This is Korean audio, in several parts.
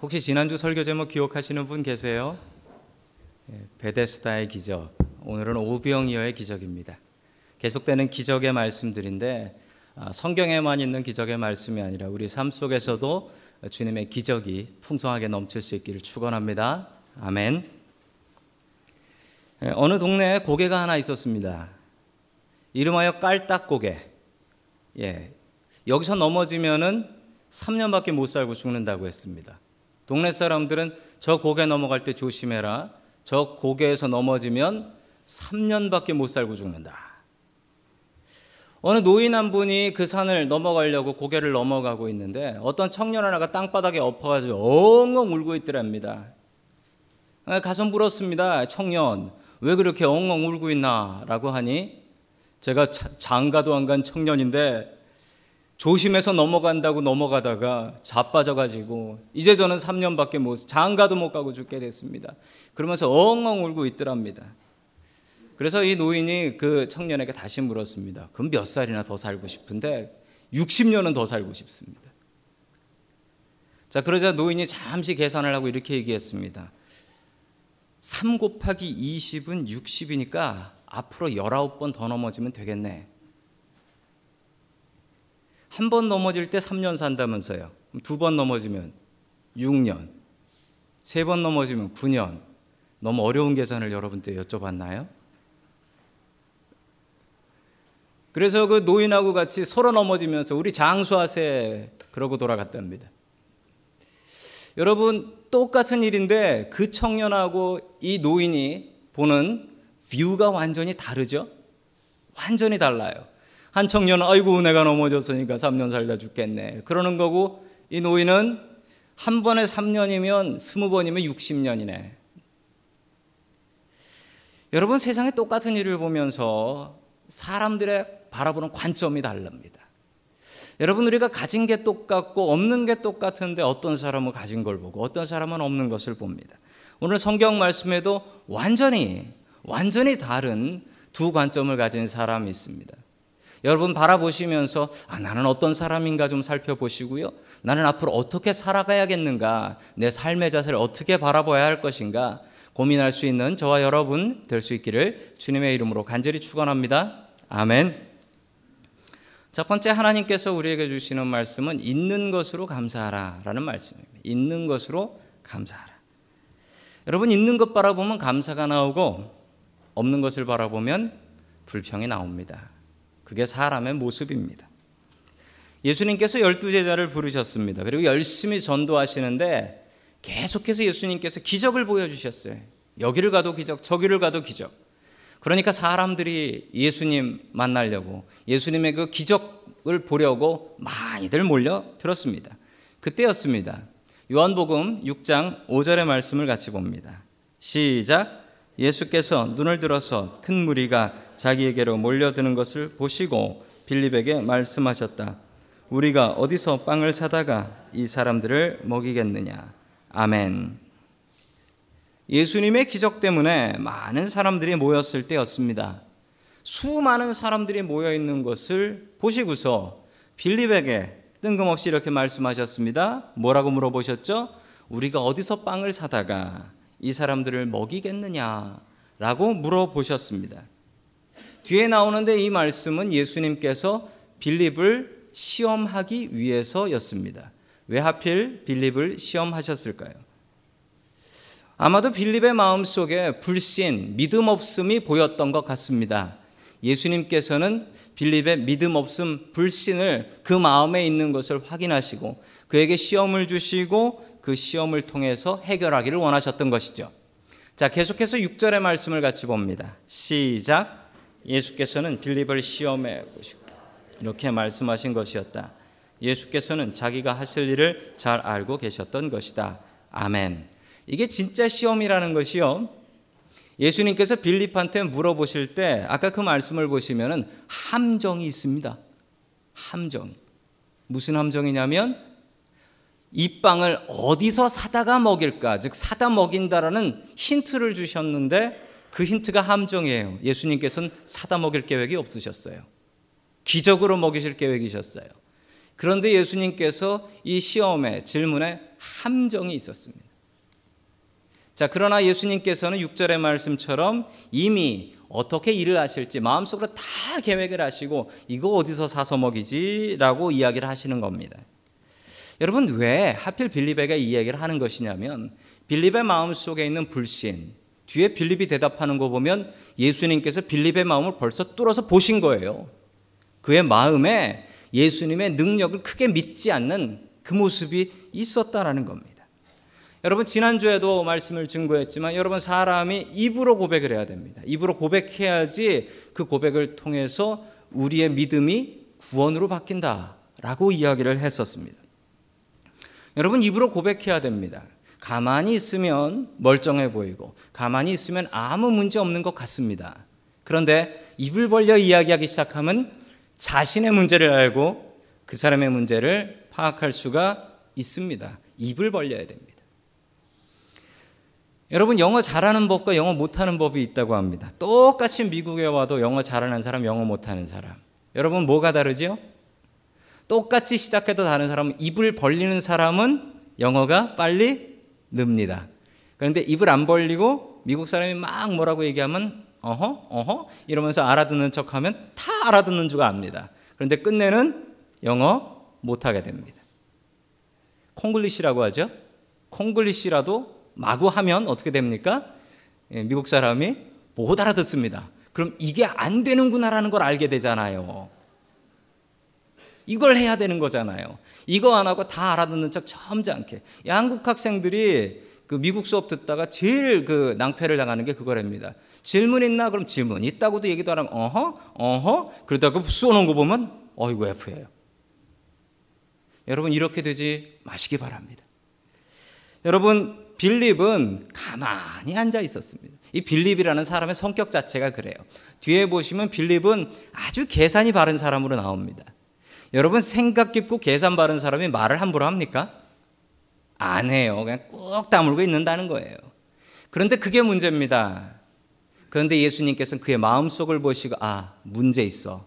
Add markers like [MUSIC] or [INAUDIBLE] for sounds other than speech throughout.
혹시 지난주 설교 제목 기억하시는 분 계세요? 예, 베데스다의 기적. 오늘은 오병이어의 기적입니다. 계속되는 기적의 말씀들인데 아, 성경에만 있는 기적의 말씀이 아니라 우리 삶 속에서도 주님의 기적이 풍성하게 넘칠 수 있기를 축원합니다. 아멘. 예, 어느 동네에 고개가 하나 있었습니다. 이름하여 깔딱고개. 예. 여기서 넘어지면은 3년밖에 못 살고 죽는다고 했습니다. 동네 사람들은 저 고개 넘어갈 때 조심해라. 저 고개에서 넘어지면 3년밖에 못 살고 죽는다. 어느 노인 한 분이 그 산을 넘어가려고 고개를 넘어가고 있는데 어떤 청년 하나가 땅바닥에 엎어가지고 엉엉 울고 있더랍니다. 아, 가서 물었습니다. 청년, 왜 그렇게 엉엉 울고 있나? 라고 하니 제가 장가도 안 간 청년인데 조심해서 넘어간다고 넘어가다가 자빠져가지고 이제 저는 3년밖에 못 장가도 못 가고 죽게 됐습니다. 그러면서 엉엉 울고 있더랍니다. 그래서 이 노인이 그 청년에게 다시 물었습니다. 그럼 몇 살이나 더 살고 싶은데 60년은 더 살고 싶습니다. 자, 그러자 노인이 잠시 계산을 하고 이렇게 얘기했습니다. 3 곱하기 20은 60이니까 앞으로 19번 더 넘어지면 되겠네. 한 번 넘어질 때 3년 산다면서요. 두 번 넘어지면 6년. 세 번 넘어지면 9년. 너무 어려운 계산을 여러분께 여쭤봤나요? 그래서 그 노인하고 같이 서로 넘어지면서 우리 장수하세 그러고 돌아갔답니다. 여러분 똑같은 일인데 그 청년하고 이 노인이 보는 뷰가 완전히 다르죠? 완전히 달라요. 한 청년은 아이고 내가 넘어졌으니까 3년 살다 죽겠네. 그러는 거고 이 노인은 한 번에 3년이면 20번이면 60년이네. 여러분 세상에 똑같은 일을 보면서 사람들의 바라보는 관점이 다릅니다. 여러분 우리가 가진 게 똑같고 없는 게 똑같은데 어떤 사람은 가진 걸 보고 어떤 사람은 없는 것을 봅니다. 오늘 성경 말씀에도 완전히 완전히 다른 두 관점을 가진 사람이 있습니다. 여러분 바라보시면서 아, 나는 어떤 사람인가 좀 살펴보시고요. 나는 앞으로 어떻게 살아가야겠는가, 내 삶의 자세를 어떻게 바라봐야 할 것인가 고민할 수 있는 저와 여러분 될 수 있기를 주님의 이름으로 간절히 축원합니다. 아멘. 첫 번째 하나님께서 우리에게 주시는 말씀은 있는 것으로 감사하라라는 말씀입니다. 있는 것으로 감사하라. 여러분 있는 것 바라보면 감사가 나오고 없는 것을 바라보면 불평이 나옵니다. 그게 사람의 모습입니다. 예수님께서 열두 제자를 부르셨습니다. 그리고 열심히 전도하시는데 계속해서 예수님께서 기적을 보여주셨어요. 여기를 가도 기적, 저기를 가도 기적. 그러니까 사람들이 예수님 만나려고 예수님의 그 기적을 보려고 많이들 몰려 들었습니다. 그때였습니다. 요한복음 6장 5절의 말씀을 같이 봅니다. 시작. 예수께서 눈을 들어서 큰 무리가 자기에게로 몰려드는 것을 보시고 빌립에게 말씀하셨다. 우리가 어디서 빵을 사다가 이 사람들을 먹이겠느냐. 아멘. 예수님의 기적 때문에 많은 사람들이 모였을 때였습니다. 수많은 사람들이 모여 있는 것을 보시고서 빌립에게 뜬금없이 이렇게 말씀하셨습니다. 뭐라고 물어보셨죠? 우리가 어디서 빵을 사다가 이 사람들을 먹이겠느냐? 라고 물어보셨습니다. 뒤에 나오는데 이 말씀은 예수님께서 빌립을 시험하기 위해서였습니다. 왜 하필 빌립을 시험하셨을까요? 아마도 빌립의 마음 속에 불신, 믿음 없음이 보였던 것 같습니다. 예수님께서는 빌립의 믿음 없음, 불신을 그 마음에 있는 것을 확인하시고 그에게 시험을 주시고 그 시험을 통해서 해결하기를 원하셨던 것이죠. 자, 계속해서 6절의 말씀을 같이 봅니다. 시작. 예수께서는 빌립을 시험해 보시고 이렇게 말씀하신 것이었다. 예수께서는 자기가 하실 일을 잘 알고 계셨던 것이다. 아멘. 이게 진짜 시험이라는 것이요. 예수님께서 빌립한테 물어보실 때 아까 그 말씀을 보시면은 함정이 있습니다. 함정. 무슨 함정이냐면 이 빵을 어디서 사다가 먹일까? 즉 사다 먹인다라는 힌트를 주셨는데 그 힌트가 함정이에요. 예수님께서는 사다 먹일 계획이 없으셨어요. 기적으로 먹이실 계획이셨어요. 그런데 예수님께서 이 시험에 질문에 함정이 있었습니다. 자, 그러나 예수님께서는 6절의 말씀처럼 이미 어떻게 일을 하실지 마음속으로 다 계획을 하시고 이거 어디서 사서 먹이지 라고 이야기를 하시는 겁니다. 여러분 왜 하필 빌립에게 이 이야기를 하는 것이냐면 빌립의 마음 속에 있는 불신 뒤에 빌립이 대답하는 거 보면 예수님께서 빌립의 마음을 벌써 뚫어서 보신 거예요. 그의 마음에 예수님의 능력을 크게 믿지 않는 그 모습이 있었다라는 겁니다. 여러분 지난주에도 말씀을 증거했지만 여러분 사람이 입으로 고백을 해야 됩니다. 입으로 고백해야지 그 고백을 통해서 우리의 믿음이 구원으로 바뀐다라고 이야기를 했었습니다. 여러분 입으로 고백해야 됩니다. 가만히 있으면 멀쩡해 보이고 가만히 있으면 아무 문제 없는 것 같습니다. 그런데 입을 벌려 이야기하기 시작하면 자신의 문제를 알고 그 사람의 문제를 파악할 수가 있습니다. 입을 벌려야 됩니다. 여러분 영어 잘하는 법과 영어 못하는 법이 있다고 합니다. 똑같이 미국에 와도 영어 잘하는 사람, 영어 못하는 사람. 여러분 뭐가 다르죠? 똑같이 시작해도 다른 사람은 입을 벌리는 사람은 영어가 빨리 늡니다. 그런데 입을 안 벌리고 미국 사람이 막 뭐라고 얘기하면 어허 어허 이러면서 알아듣는 척하면 다 알아듣는 줄 압니다. 그런데 끝내는 영어 못하게 됩니다. 콩글리시라고 하죠. 콩글리시라도 마구 하면 어떻게 됩니까? 예, 미국 사람이 못 알아듣습니다. 그럼 이게 안 되는구나라는 걸 알게 되잖아요. 이걸 해야 되는 거잖아요. 이거 안 하고 다 알아듣는 척 점잖게. 한국 학생들이 그 미국 수업 듣다가 제일 그 낭패를 당하는 게 그거랍니다. 질문 있나? 그럼 질문 있다고도 얘기도 안 하면 어허 어허 그러다가 쏘는 거 보면 어이구 F예요. 여러분 이렇게 되지 마시기 바랍니다. 여러분 빌립은 가만히 앉아 있었습니다. 이 빌립이라는 사람의 성격 자체가 그래요. 뒤에 보시면 빌립은 아주 계산이 바른 사람으로 나옵니다. 여러분 생각 깊고 계산 바른 사람이 말을 함부로 합니까? 안 해요. 그냥 꾹 다물고 있는다는 거예요. 그런데 그게 문제입니다. 그런데 예수님께서는 그의 마음속을 보시고 아 문제 있어.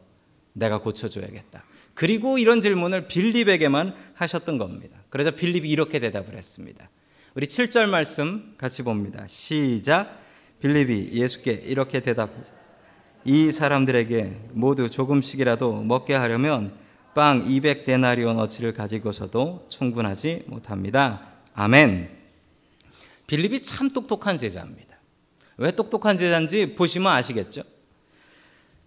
내가 고쳐줘야겠다. 그리고 이런 질문을 빌립에게만 하셨던 겁니다. 그래서 빌립이 이렇게 대답을 했습니다. 우리 7절 말씀 같이 봅니다. 시작. 빌립이 예수께 이렇게 대답하죠. 이 사람들에게 모두 조금씩이라도 먹게 하려면 빵 200데나리온 어치를 가지고서도 충분하지 못합니다. 아멘. 빌립이 참 똑똑한 제자입니다. 왜 똑똑한 제자인지 보시면 아시겠죠?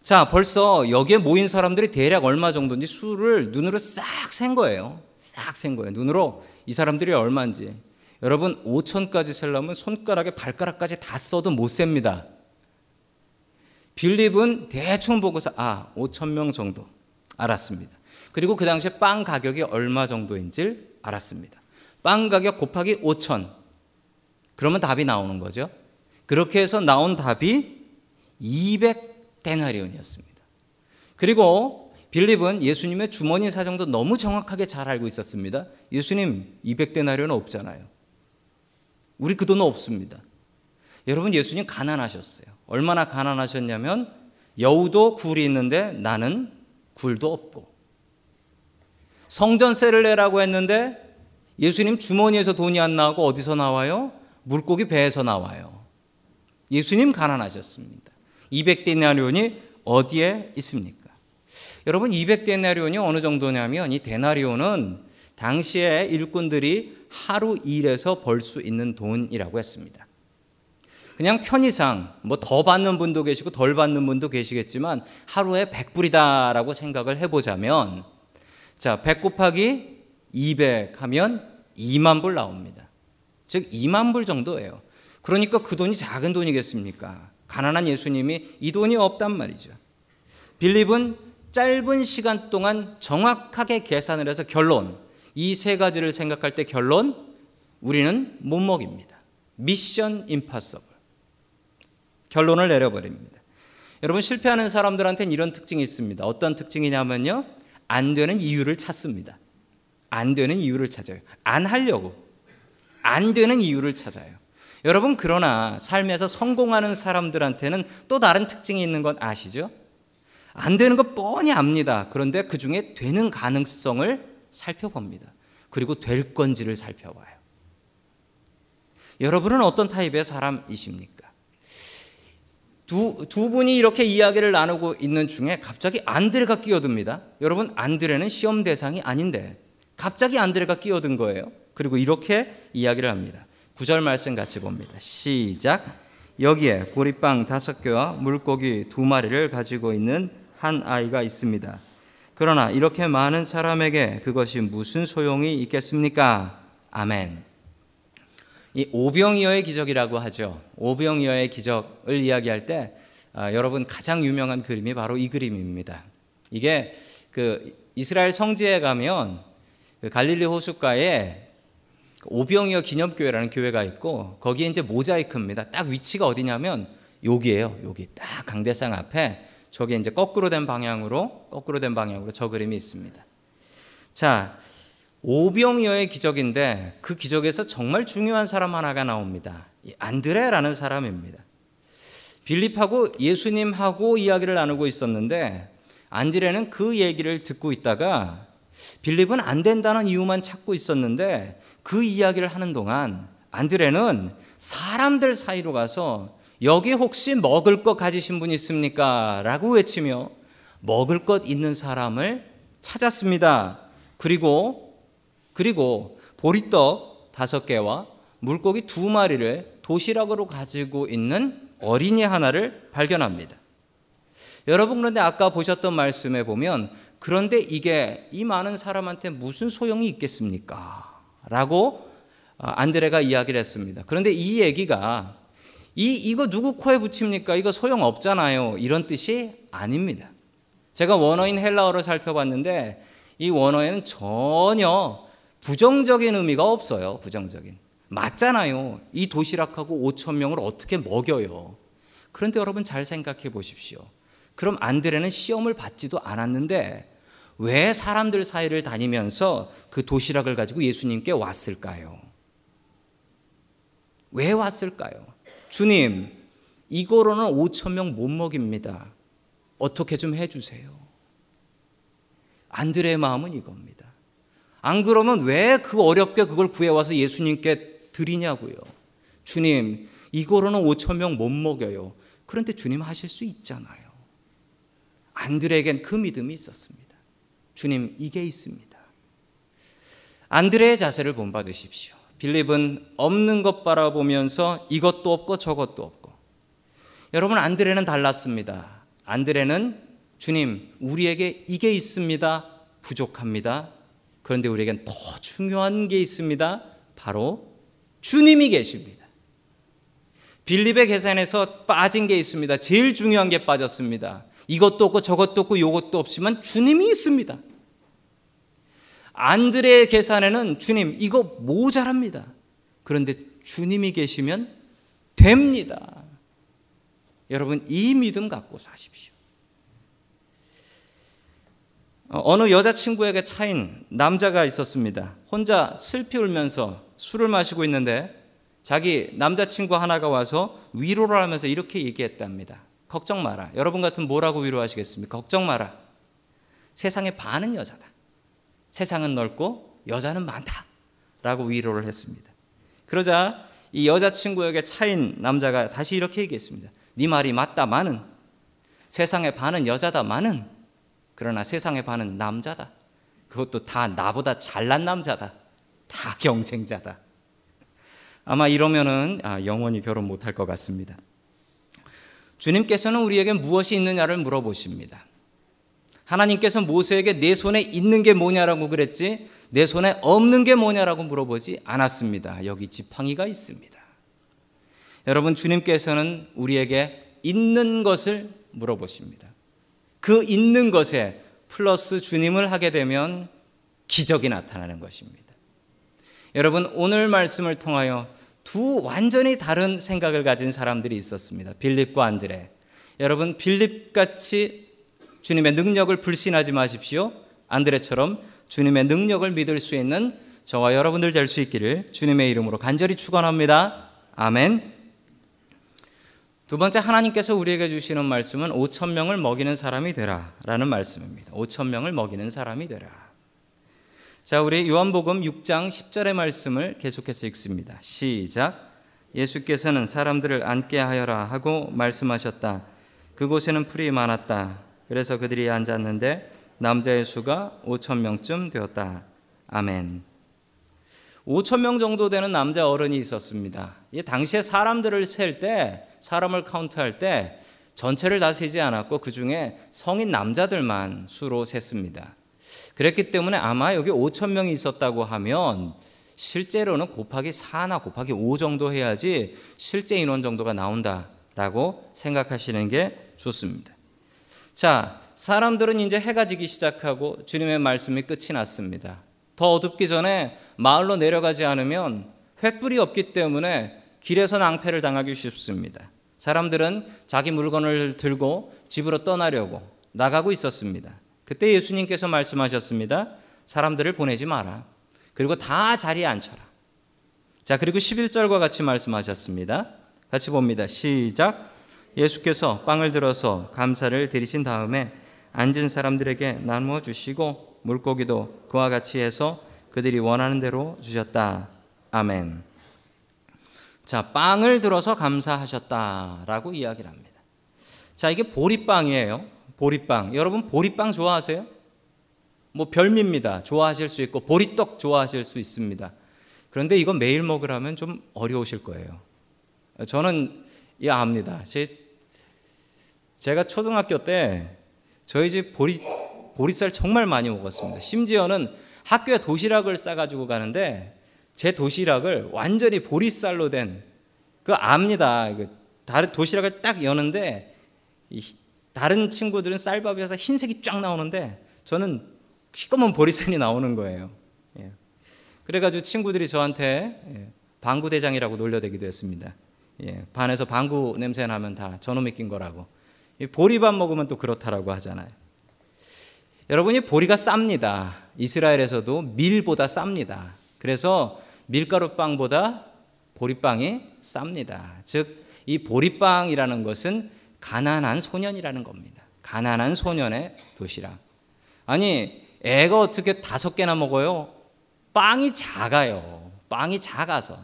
자, 벌써 여기에 모인 사람들이 대략 얼마 정도인지 수를 눈으로 싹 센 거예요. 싹 센 거예요. 눈으로 이 사람들이 얼마인지. 여러분 5천까지 세려면 손가락에 발가락까지 다 써도 못 셉니다. 빌립은 대충 보고서 아 5천 명 정도 알았습니다. 그리고 그 당시에 빵 가격이 얼마 정도인지 알았습니다. 빵 가격 곱하기 5천 그러면 답이 나오는 거죠. 그렇게 해서 나온 답이 200데나리온이었습니다. 그리고 빌립은 예수님의 주머니 사정도 너무 정확하게 잘 알고 있었습니다. 예수님 200데나리온 없잖아요. 우리 그 돈은 없습니다. 여러분 예수님 가난하셨어요. 얼마나 가난하셨냐면 여우도 굴이 있는데 나는 굴도 없고 성전세를 내라고 했는데 예수님 주머니에서 돈이 안 나오고 어디서 나와요? 물고기 배에서 나와요. 예수님 가난하셨습니다. 200데나리온이 어디에 있습니까? 여러분 200데나리온이 어느 정도냐면 이 데나리온은 당시에 일꾼들이 하루 일해서 벌 수 있는 돈이라고 했습니다. 그냥 편의상 뭐 더 받는 분도 계시고 덜 받는 분도 계시겠지만 하루에 100불이다라고 생각을 해보자면 자, 100 곱하기 200 하면 2만 불 나옵니다. 즉 2만 불 정도예요. 그러니까 그 돈이 작은 돈이겠습니까? 가난한 예수님이 이 돈이 없단 말이죠. 빌립은 짧은 시간 동안 정확하게 계산을 해서 결론 이 세 가지를 생각할 때 결론 우리는 못 먹입니다. 미션 임파서블. 결론을 내려버립니다. 여러분 실패하는 사람들한테는 이런 특징이 있습니다. 어떤 특징이냐면요. 안 되는 이유를 찾습니다. 안 되는 이유를 찾아요. 안 하려고. 안 되는 이유를 찾아요. 여러분 그러나 삶에서 성공하는 사람들한테는 또 다른 특징이 있는 건 아시죠? 안 되는 거 뻔히 압니다. 그런데 그 중에 되는 가능성을 살펴봅니다. 그리고 될 건지를 살펴봐요. 여러분은 어떤 타입의 사람이십니까? 두, 두 분이 이렇게 이야기를 나누고 있는 중에 갑자기 안드레가 끼어듭니다. 여러분, 안드레는 시험 대상이 아닌데 갑자기 안드레가 끼어든 거예요. 그리고 이렇게 이야기를 합니다. 구절 말씀 같이 봅니다. 시작. 여기에 보리빵 다섯 개와 물고기 두 마리를 가지고 있는 한 아이가 있습니다. 그러나 이렇게 많은 사람에게 그것이 무슨 소용이 있겠습니까? 아멘. 이 오병이어의 기적이라고 하죠. 오병이어의 기적을 이야기할 때 아, 여러분 가장 유명한 그림이 바로 이 그림입니다. 이게 그 이스라엘 성지에 가면 그 갈릴리 호숫가에 오병이어 기념교회라는 교회가 있고 거기에 이제 모자이크입니다. 딱 위치가 어디냐면 여기에요. 여기 딱 강대상 앞에 저게 이제 거꾸로 된 방향으로 거꾸로 된 방향으로 저 그림이 있습니다. 자, 오병이어의 기적인데 그 기적에서 정말 중요한 사람 하나가 나옵니다. 안드레라는 사람입니다. 빌립하고 예수님하고 이야기를 나누고 있었는데 안드레는 그 얘기를 듣고 있다가 빌립은 안 된다는 이유만 찾고 있었는데 그 이야기를 하는 동안 안드레는 사람들 사이로 가서 여기 혹시 먹을 것 가지신 분 있습니까? 라고 외치며 먹을 것 있는 사람을 찾았습니다. 그리고 그리고 보리떡 다섯 개와 물고기 두 마리를 도시락으로 가지고 있는 어린이 하나를 발견합니다. 여러분 그런데 아까 보셨던 말씀에 보면 그런데 이게 이 많은 사람한테 무슨 소용이 있겠습니까? 라고 어, 안드레가 이야기를 했습니다. 그런데 이 얘기가 이 이거 누구 코에 붙입니까? 이거 소용 없잖아요. 이런 뜻이 아닙니다. 제가 원어인 헬라어를 살펴봤는데 이 원어에는 전혀 부정적인 의미가 없어요. 부정적인. 맞잖아요. 이 도시락하고 5천 명을 어떻게 먹여요? 그런데 여러분 잘 생각해 보십시오. 그럼 안드레는 시험을 받지도 않았는데 왜 사람들 사이를 다니면서 그 도시락을 가지고 예수님께 왔을까요? 왜 왔을까요? 주님, 이거로는 5천 명 못 먹입니다. 어떻게 좀 해주세요. 안드레의 마음은 이겁니다. 안 그러면 왜 그 어렵게 그걸 구해와서 예수님께 드리냐고요. 주님, 이거로는 5천 명 못 먹여요. 그런데 주님 하실 수 있잖아요. 안드레에겐 그 믿음이 있었습니다. 주님, 이게 있습니다. 안드레의 자세를 본받으십시오. 빌립은 없는 것 바라보면서 이것도 없고 저것도 없고. 여러분, 안드레는 달랐습니다. 안드레는 주님, 우리에게 이게 있습니다. 부족합니다. 그런데 우리에겐 더 중요한 게 있습니다. 바로 주님이 계십니다. 빌립의 계산에서 빠진 게 있습니다. 제일 중요한 게 빠졌습니다. 이것도 없고 저것도 없고 이것도 없지만 주님이 있습니다. 안드레의 계산에는 주님 이거 모자랍니다. 그런데 주님이 계시면 됩니다. 여러분 이 믿음 갖고 사십시오. 어, 어느 여자친구에게 차인 남자가 있었습니다. 혼자 슬피 울면서 술을 마시고 있는데 자기 남자친구 하나가 와서 위로를 하면서 이렇게 얘기했답니다. 걱정 마라. 여러분 같은 뭐라고 위로하시겠습니까? 걱정 마라. 세상의 반은 여자다. 세상은 넓고 여자는 많다. 라고 위로를 했습니다. 그러자 이 여자친구에게 차인 남자가 다시 이렇게 얘기했습니다. 네 말이 맞다마는 세상의 반은 여자다마는 그러나 세상의 반은 남자다. 그것도 다 나보다 잘난 남자다. 다 경쟁자다. 아마 이러면은 아, 영원히 결혼 못할 것 같습니다. 주님께서는 우리에게 무엇이 있느냐를 물어보십니다. 하나님께서 모세에게 내 손에 있는 게 뭐냐라고 그랬지 내 손에 없는 게 뭐냐라고 물어보지 않았습니다. 여기 지팡이가 있습니다. 여러분 주님께서는 우리에게 있는 것을 물어보십니다. 그 있는 것에 플러스 주님을 하게 되면 기적이 나타나는 것입니다. 여러분 오늘 말씀을 통하여 두 완전히 다른 생각을 가진 사람들이 있었습니다. 빌립과 안드레. 여러분 빌립 같이 주님의 능력을 불신하지 마십시오. 안드레처럼 주님의 능력을 믿을 수 있는 저와 여러분들 될 수 있기를 주님의 이름으로 간절히 축원합니다. 아멘. 두 번째 하나님께서 우리에게 주시는 말씀은 5천 명을 먹이는 사람이 되라라는 말씀입니다. 5천 명을 먹이는 사람이 되라. 자, 우리 요한복음 6장 10절의 말씀을 계속해서 읽습니다. 시작. 예수께서는 사람들을 앉게 하여라 하고 말씀하셨다. 그곳에는 풀이 많았다. 그래서 그들이 앉았는데 남자의 수가 5천 명쯤 되었다. 아멘. 5천 명 정도 되는 남자 어른이 있었습니다. 이 당시에 사람들을 셀 때, 사람을 카운트할 때 전체를 다 세지 않았고 그 중에 성인 남자들만 수로 셌습니다. 그랬기 때문에 아마 여기 5천 명이 있었다고 하면 실제로는 곱하기 4나 곱하기 5 정도 해야지 실제 인원 정도가 나온다라고 생각하시는 게 좋습니다. 자, 사람들은 이제 해가 지기 시작하고 주님의 말씀이 끝이 났습니다. 더 어둡기 전에 마을로 내려가지 않으면 횃불이 없기 때문에 길에서 낭패를 당하기 쉽습니다. 사람들은 자기 물건을 들고 집으로 떠나려고 나가고 있었습니다. 그때 예수님께서 말씀하셨습니다. 사람들을 보내지 마라. 그리고 다 자리에 앉혀라. 자, 그리고 11절과 같이 말씀하셨습니다. 같이 봅니다. 시작. 예수께서 빵을 들어서 감사를 드리신 다음에 앉은 사람들에게 나누어 주시고 물고기도 그와 같이 해서 그들이 원하는 대로 주셨다. 아멘. 자, 빵을 들어서 감사하셨다라고 이야기를 합니다. 자, 이게 보리빵이에요. 보리빵. 여러분 보리빵 좋아하세요? 뭐 별미입니다. 좋아하실 수 있고 보리떡 좋아하실 수 있습니다. 그런데 이거 매일 먹으라면 좀 어려우실 거예요. 저는 이 압니다. 제, 제가 초등학교 때 저희 집 보리 보리쌀 정말 많이 먹었습니다. 심지어는 학교에 도시락을 싸가지고 가는데 제 도시락을 완전히 보리쌀로 된 그 압니다. 다른 도시락을 딱 여는데 다른 친구들은 쌀밥이어서 흰색이 쫙 나오는데 저는 시꺼먼 보리쌀이 나오는 거예요. 예. 그래가지고 친구들이 저한테 예, 방구 대장이라고 놀려대기도 했습니다. 예. 반에서 방구 냄새 나면 다 저놈이 낀 거라고. 보리밥 먹으면 또 그렇다라고 하잖아요. 여러분이 보리가 쌉니다. 이스라엘에서도 밀보다 쌉니다. 그래서 밀가루 빵보다 보리빵이 쌉니다. 즉, 이 보리빵이라는 것은 가난한 소년이라는 겁니다. 가난한 소년의 도시락. 아니, 애가 어떻게 다섯 개나 먹어요? 빵이 작아요. 빵이 작아서.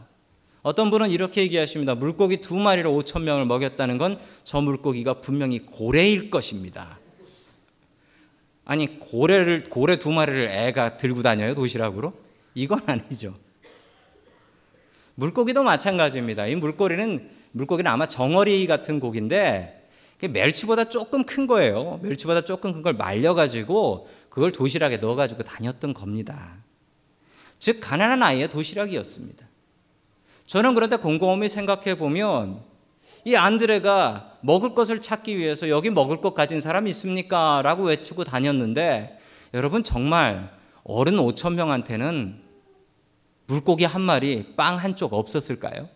어떤 분은 이렇게 얘기하십니다. 물고기 두 마리로 5천 명을 먹였다는 건 저 물고기가 분명히 고래일 것입니다. 아니 고래를 고래 두 마리를 애가 들고 다녀요 도시락으로? 이건 아니죠. 물고기도 마찬가지입니다. 이 물고기는 물고기는 아마 정어리 같은 고기인데 멸치보다 조금 큰 거예요. 멸치보다 조금 큰 걸 말려가지고 그걸 도시락에 넣어가지고 다녔던 겁니다. 즉 가난한 아이의 도시락이었습니다. 저는 그런데 곰곰이 생각해 보면 이 안드레가 먹을 것을 찾기 위해서 여기 먹을 것 가진 사람 있습니까? 라고 외치고 다녔는데 여러분 정말 어른 5천 명한테는 물고기 한 마리, 빵 한 쪽 없었을까요?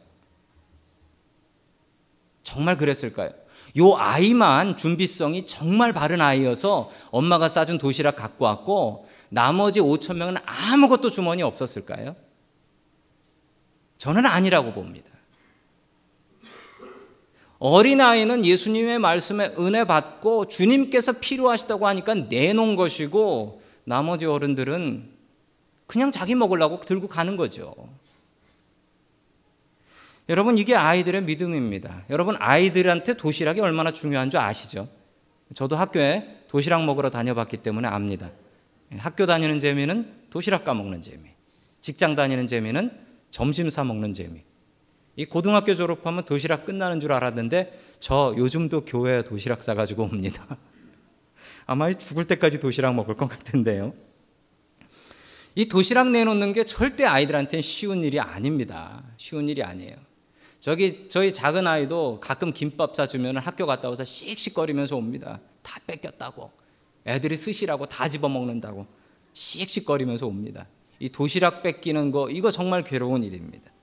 정말 그랬을까요? 요 아이만 준비성이 정말 바른 아이여서 엄마가 싸준 도시락 갖고 왔고 나머지 5천 명은 아무것도 주머니 없었을까요? 저는 아니라고 봅니다. 어린아이는 예수님의 말씀에 은혜 받고 주님께서 필요하시다고 하니까 내놓은 것이고 나머지 어른들은 그냥 자기 먹으려고 들고 가는 거죠. 여러분 이게 아이들의 믿음입니다. 여러분 아이들한테 도시락이 얼마나 중요한 줄 아시죠? 저도 학교에 도시락 먹으러 다녀봤기 때문에 압니다. 학교 다니는 재미는 도시락 까먹는 재미. 직장 다니는 재미는 점심 사 먹는 재미. 이 고등학교 졸업하면 도시락 끝나는 줄 알았는데 저 요즘도 교회에 도시락 싸가지고 옵니다. [LAUGHS] 아마 죽을 때까지 도시락 먹을 것 같은데요. 이 도시락 내놓는 게 절대 아이들한테는 쉬운 일이 아닙니다. 쉬운 일이 아니에요. 저기 저희 작은 아이도 가끔 김밥 사주면 학교 갔다 와서 씩씩거리면서 옵니다. 다 뺏겼다고. 애들이 스시라고 다 집어먹는다고. 씩씩거리면서 옵니다. 이 도시락 뺏기는 거 이거 정말 괴로운 일입니다.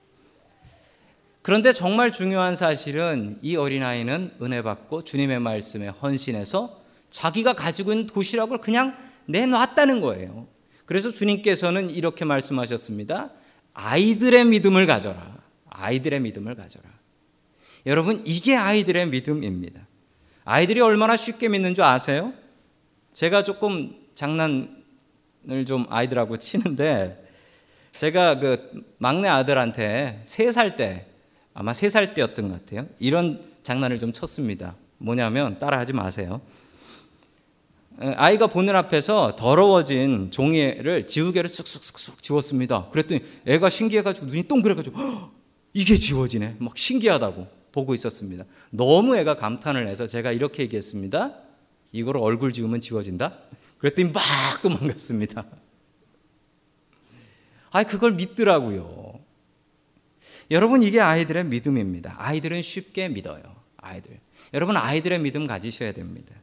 그런데 정말 중요한 사실은 이 어린아이는 은혜 받고 주님의 말씀에 헌신해서 자기가 가지고 있는 도시락을 그냥 내놨다는 거예요. 그래서 주님께서는 이렇게 말씀하셨습니다. 아이들의 믿음을 가져라. 아이들의 믿음을 가져라. 여러분, 이게 아이들의 믿음입니다. 아이들이 얼마나 쉽게 믿는 줄 아세요? 제가 조금 장난 좀 아이들하고 치는데 제가 그 막내 아들한테 세 살 때 아마 세 살 때였던 것 같아요. 이런 장난을 좀 쳤습니다. 뭐냐면 따라하지 마세요. 아이가 보는 앞에서 더러워진 종이를 지우개를 쑥쑥쑥쑥 지웠습니다. 그랬더니 애가 신기해가지고 눈이 동그래가지고 이게 지워지네. 막 신기하다고 보고 있었습니다. 너무 애가 감탄을 해서 제가 이렇게 얘기했습니다. 이걸 얼굴 지우면 지워진다? 그랬더니 막 도망갔습니다. 아, 그걸 믿더라고요. 여러분 이게 아이들의 믿음입니다. 아이들은 쉽게 믿어요. 아이들. 여러분 아이들의 믿음 가지셔야 됩니다.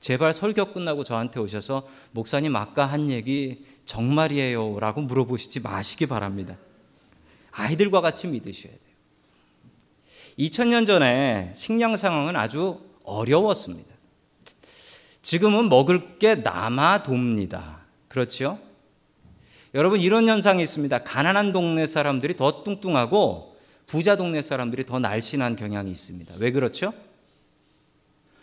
제발 설교 끝나고 저한테 오셔서 목사님 아까 한 얘기 정말이에요 라고 물어보시지 마시기 바랍니다. 아이들과 같이 믿으셔야 돼요. 2000년 전에 식량 상황은 아주 어려웠습니다. 지금은 먹을 게 남아 돕니다. 그렇죠? 여러분 이런 현상이 있습니다. 가난한 동네 사람들이 더 뚱뚱하고 부자 동네 사람들이 더 날씬한 경향이 있습니다. 왜 그렇죠?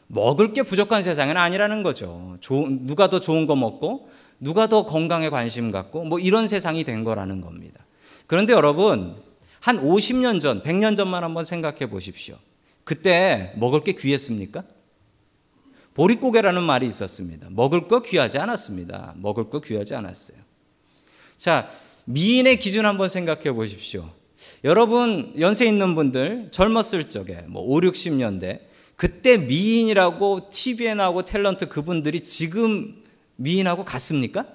먹을 게 부족한 세상은 아니라는 거죠. 누가 더 좋은 거 먹고 누가 더 건강에 관심 갖고 뭐 이런 세상이 된 거라는 겁니다. 그런데 여러분 한 50년 전, 100년 전만 한번 생각해 보십시오. 그때 먹을 게 귀했습니까? 보릿고개라는 말이 있었습니다. 먹을 거 귀하지 않았습니다. 먹을 거 귀하지 않았어요. 자, 미인의 기준 한번 생각해 보십시오. 여러분 연세 있는 분들 젊었을 적에 뭐 5, 60년대 그때 미인이라고 TV에 나오고 탤런트 그분들이 지금 미인하고 같습니까?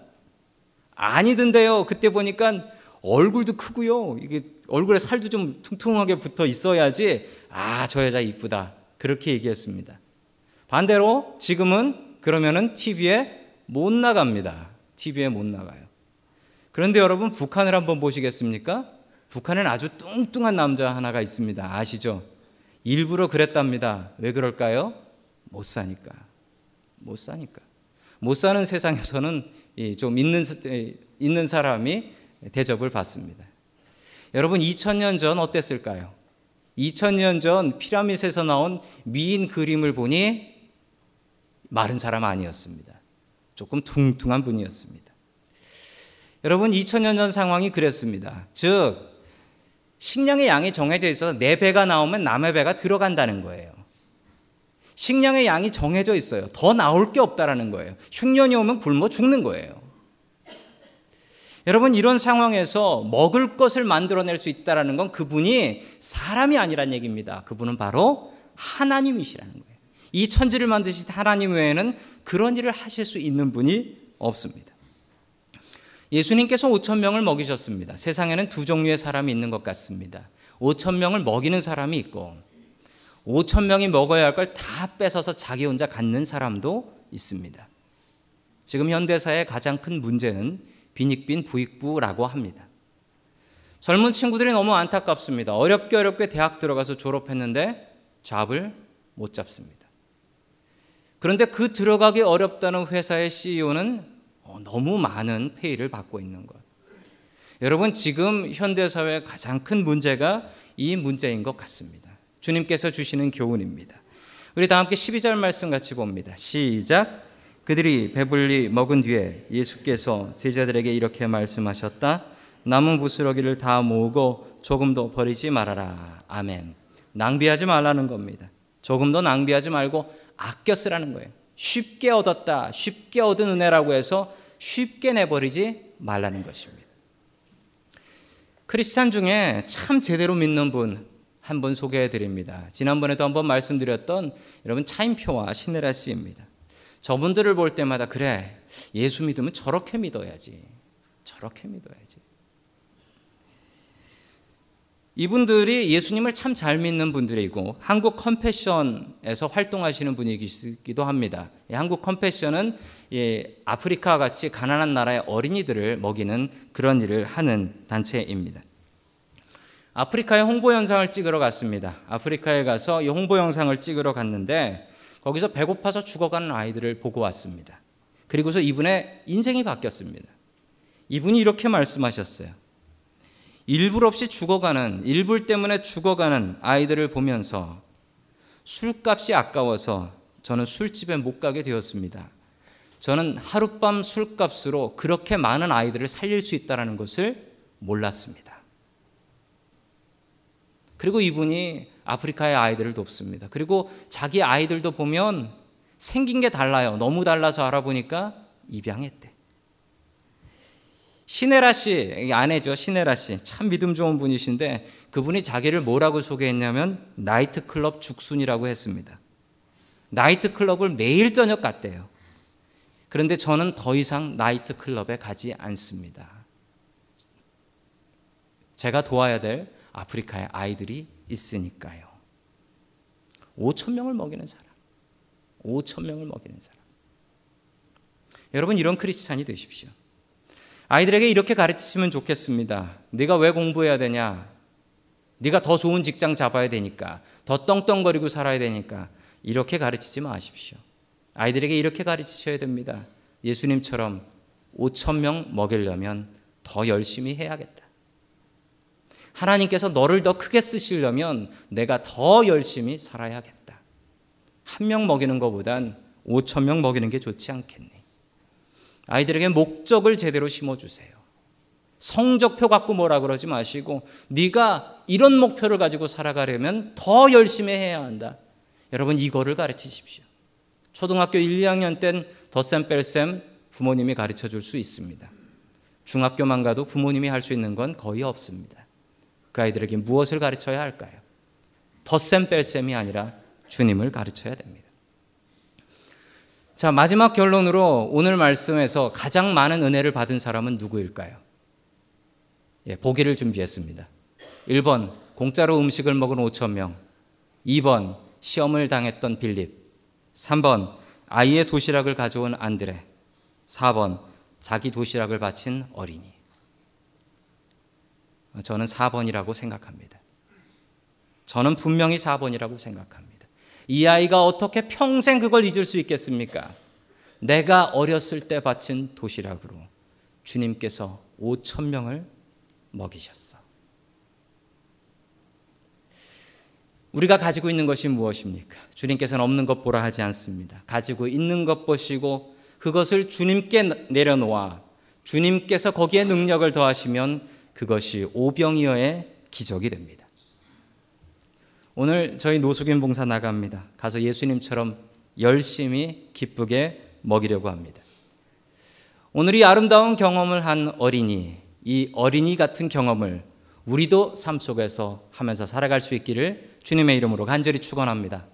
아니던데요. 그때 보니까 얼굴도 크고요. 이게 얼굴에 살도 좀 퉁퉁하게 붙어 있어야지 아, 저 여자 이쁘다. 그렇게 얘기했습니다. 반대로 지금은 그러면은 TV에 못 나갑니다. TV에 못 나가요. 그런데 여러분 북한을 한번 보시겠습니까? 북한엔 아주 뚱뚱한 남자 하나가 있습니다. 아시죠? 일부러 그랬답니다. 왜 그럴까요? 못 사니까. 못 사니까. 못 사는 세상에서는 좀 있는, 있는 사람이 대접을 받습니다. 여러분, 2000년 전 어땠을까요? 2000년 전 피라밋에서 나온 미인 그림을 보니 마른 사람 아니었습니다. 조금 퉁퉁한 분이었습니다. 여러분, 2000년 전 상황이 그랬습니다. 즉, 식량의 양이 정해져 있어서 내 배가 나오면 남의 배가 들어간다는 거예요. 식량의 양이 정해져 있어요. 더 나올 게 없다라는 거예요. 흉년이 오면 굶어 죽는 거예요. 여러분 이런 상황에서 먹을 것을 만들어낼 수 있다라는 건 그분이 사람이 아니란 얘기입니다. 그분은 바로 하나님이시라는 거예요. 이 천지를 만드신 하나님 외에는 그런 일을 하실 수 있는 분이 없습니다. 예수님께서 5천 명을 먹이셨습니다. 세상에는 두 종류의 사람이 있는 것 같습니다. 5천 명을 먹이는 사람이 있고 5천 명이 먹어야 할 걸 다 뺏어서 자기 혼자 갖는 사람도 있습니다. 지금 현대사의 가장 큰 문제는 빈익빈 부익부라고 합니다. 젊은 친구들이 너무 안타깝습니다. 어렵게 어렵게 대학 들어가서 졸업했는데 잡을 못 잡습니다. 그런데 그 들어가기 어렵다는 회사의 CEO는 어, 너무 많은 페이를 받고 있는 것. 여러분 지금 현대 사회의 가장 큰 문제가 이 문제인 것 같습니다. 주님께서 주시는 교훈입니다. 우리 다 함께 12절 말씀 같이 봅니다. 시작. 그들이 배불리 먹은 뒤에 예수께서 제자들에게 이렇게 말씀하셨다. 남은 부스러기를 다 모으고 조금도 버리지 말아라. 아멘. 낭비하지 말라는 겁니다. 조금도 낭비하지 말고 아껴 쓰라는 거예요. 쉽게 얻었다, 쉽게 얻은 은혜라고 해서 쉽게 내버리지 말라는 것입니다. 크리스찬 중에 참 제대로 믿는 분 한 분 소개해 드립니다. 지난번에도 한번 말씀드렸던 여러분 차인표와 신혜라 씨입니다. 저분들을 볼 때마다 그래 예수 믿으면 저렇게 믿어야지 저렇게 믿어야지 이분들이 예수님을 참 잘 믿는 분들이고 한국 컴패션에서 활동하시는 분이기도 합니다. 한국 컴패션은 아프리카 같이 가난한 나라의 어린이들을 먹이는 그런 일을 하는 단체입니다. 아프리카에 홍보 영상을 찍으러 갔습니다. 아프리카에 가서 이 홍보 영상을 찍으러 갔는데 거기서 배고파서 죽어가는 아이들을 보고 왔습니다. 그리고서 이분의 인생이 바뀌었습니다. 이분이 이렇게 말씀하셨어요. 일불 없이 죽어가는, 일불 때문에 죽어가는 아이들을 보면서 술값이 아까워서 저는 술집에 못 가게 되었습니다. 저는 하룻밤 술값으로 그렇게 많은 아이들을 살릴 수 있다는 것을 몰랐습니다. 그리고 이분이 아프리카의 아이들을 돕습니다. 그리고 자기 아이들도 보면 생긴 게 달라요. 너무 달라서 알아보니까 입양했대. 시네라 씨, 아내죠. 시네라 씨. 참 믿음 좋은 분이신데 그분이 자기를 뭐라고 소개했냐면 나이트클럽 죽순이라고 했습니다. 나이트클럽을 매일 저녁 갔대요. 그런데 저는 더 이상 나이트클럽에 가지 않습니다. 제가 도와야 될 아프리카의 아이들이 있으니까요. 5천 명을 먹이는 사람. 5천 명을 먹이는 사람. 여러분 이런 크리스찬이 되십시오. 아이들에게 이렇게 가르치시면 좋겠습니다. 네가 왜 공부해야 되냐? 네가 더 좋은 직장 잡아야 되니까, 더 떵떵거리고 살아야 되니까 이렇게 가르치지 마십시오. 아이들에게 이렇게 가르치셔야 됩니다. 예수님처럼 5천 명 먹이려면 더 열심히 해야겠다. 하나님께서 너를 더 크게 쓰시려면 내가 더 열심히 살아야겠다. 한 명 먹이는 것보단 5천 명 먹이는 게 좋지 않겠니? 아이들에게 목적을 제대로 심어주세요. 성적표 갖고 뭐라 그러지 마시고 네가 이런 목표를 가지고 살아가려면 더 열심히 해야 한다. 여러분 이거를 가르치십시오. 초등학교 1, 2학년 땐 덧셈 뺄셈 부모님이 가르쳐 줄 수 있습니다. 중학교만 가도 부모님이 할 수 있는 건 거의 없습니다. 그 아이들에게 무엇을 가르쳐야 할까요? 덧셈 뺄셈이 아니라 주님을 가르쳐야 됩니다. 자, 마지막 결론으로 오늘 말씀에서 가장 많은 은혜를 받은 사람은 누구일까요? 예, 보기를 준비했습니다. 1번, 공짜로 음식을 먹은 5천 명. 2번, 시험을 당했던 빌립. 3번, 아이의 도시락을 가져온 안드레. 4번, 자기 도시락을 바친 어린이. 저는 4번이라고 생각합니다. 저는 분명히 4번이라고 생각합니다. 이 아이가 어떻게 평생 그걸 잊을 수 있겠습니까? 내가 어렸을 때 바친 도시락으로 주님께서 5천 명을 먹이셨어. 우리가 가지고 있는 것이 무엇입니까? 주님께서는 없는 것 보라 하지 않습니다. 가지고 있는 것 보시고 그것을 주님께 내려놓아 주님께서 거기에 능력을 더하시면 그것이 오병이어의 기적이 됩니다. 오늘 저희 노숙인 봉사 나갑니다. 가서 예수님처럼 열심히 기쁘게 먹이려고 합니다. 오늘 이 아름다운 경험을 한 어린이, 이 어린이 같은 경험을 우리도 삶 속에서 하면서 살아갈 수 있기를 주님의 이름으로 간절히 축원합니다.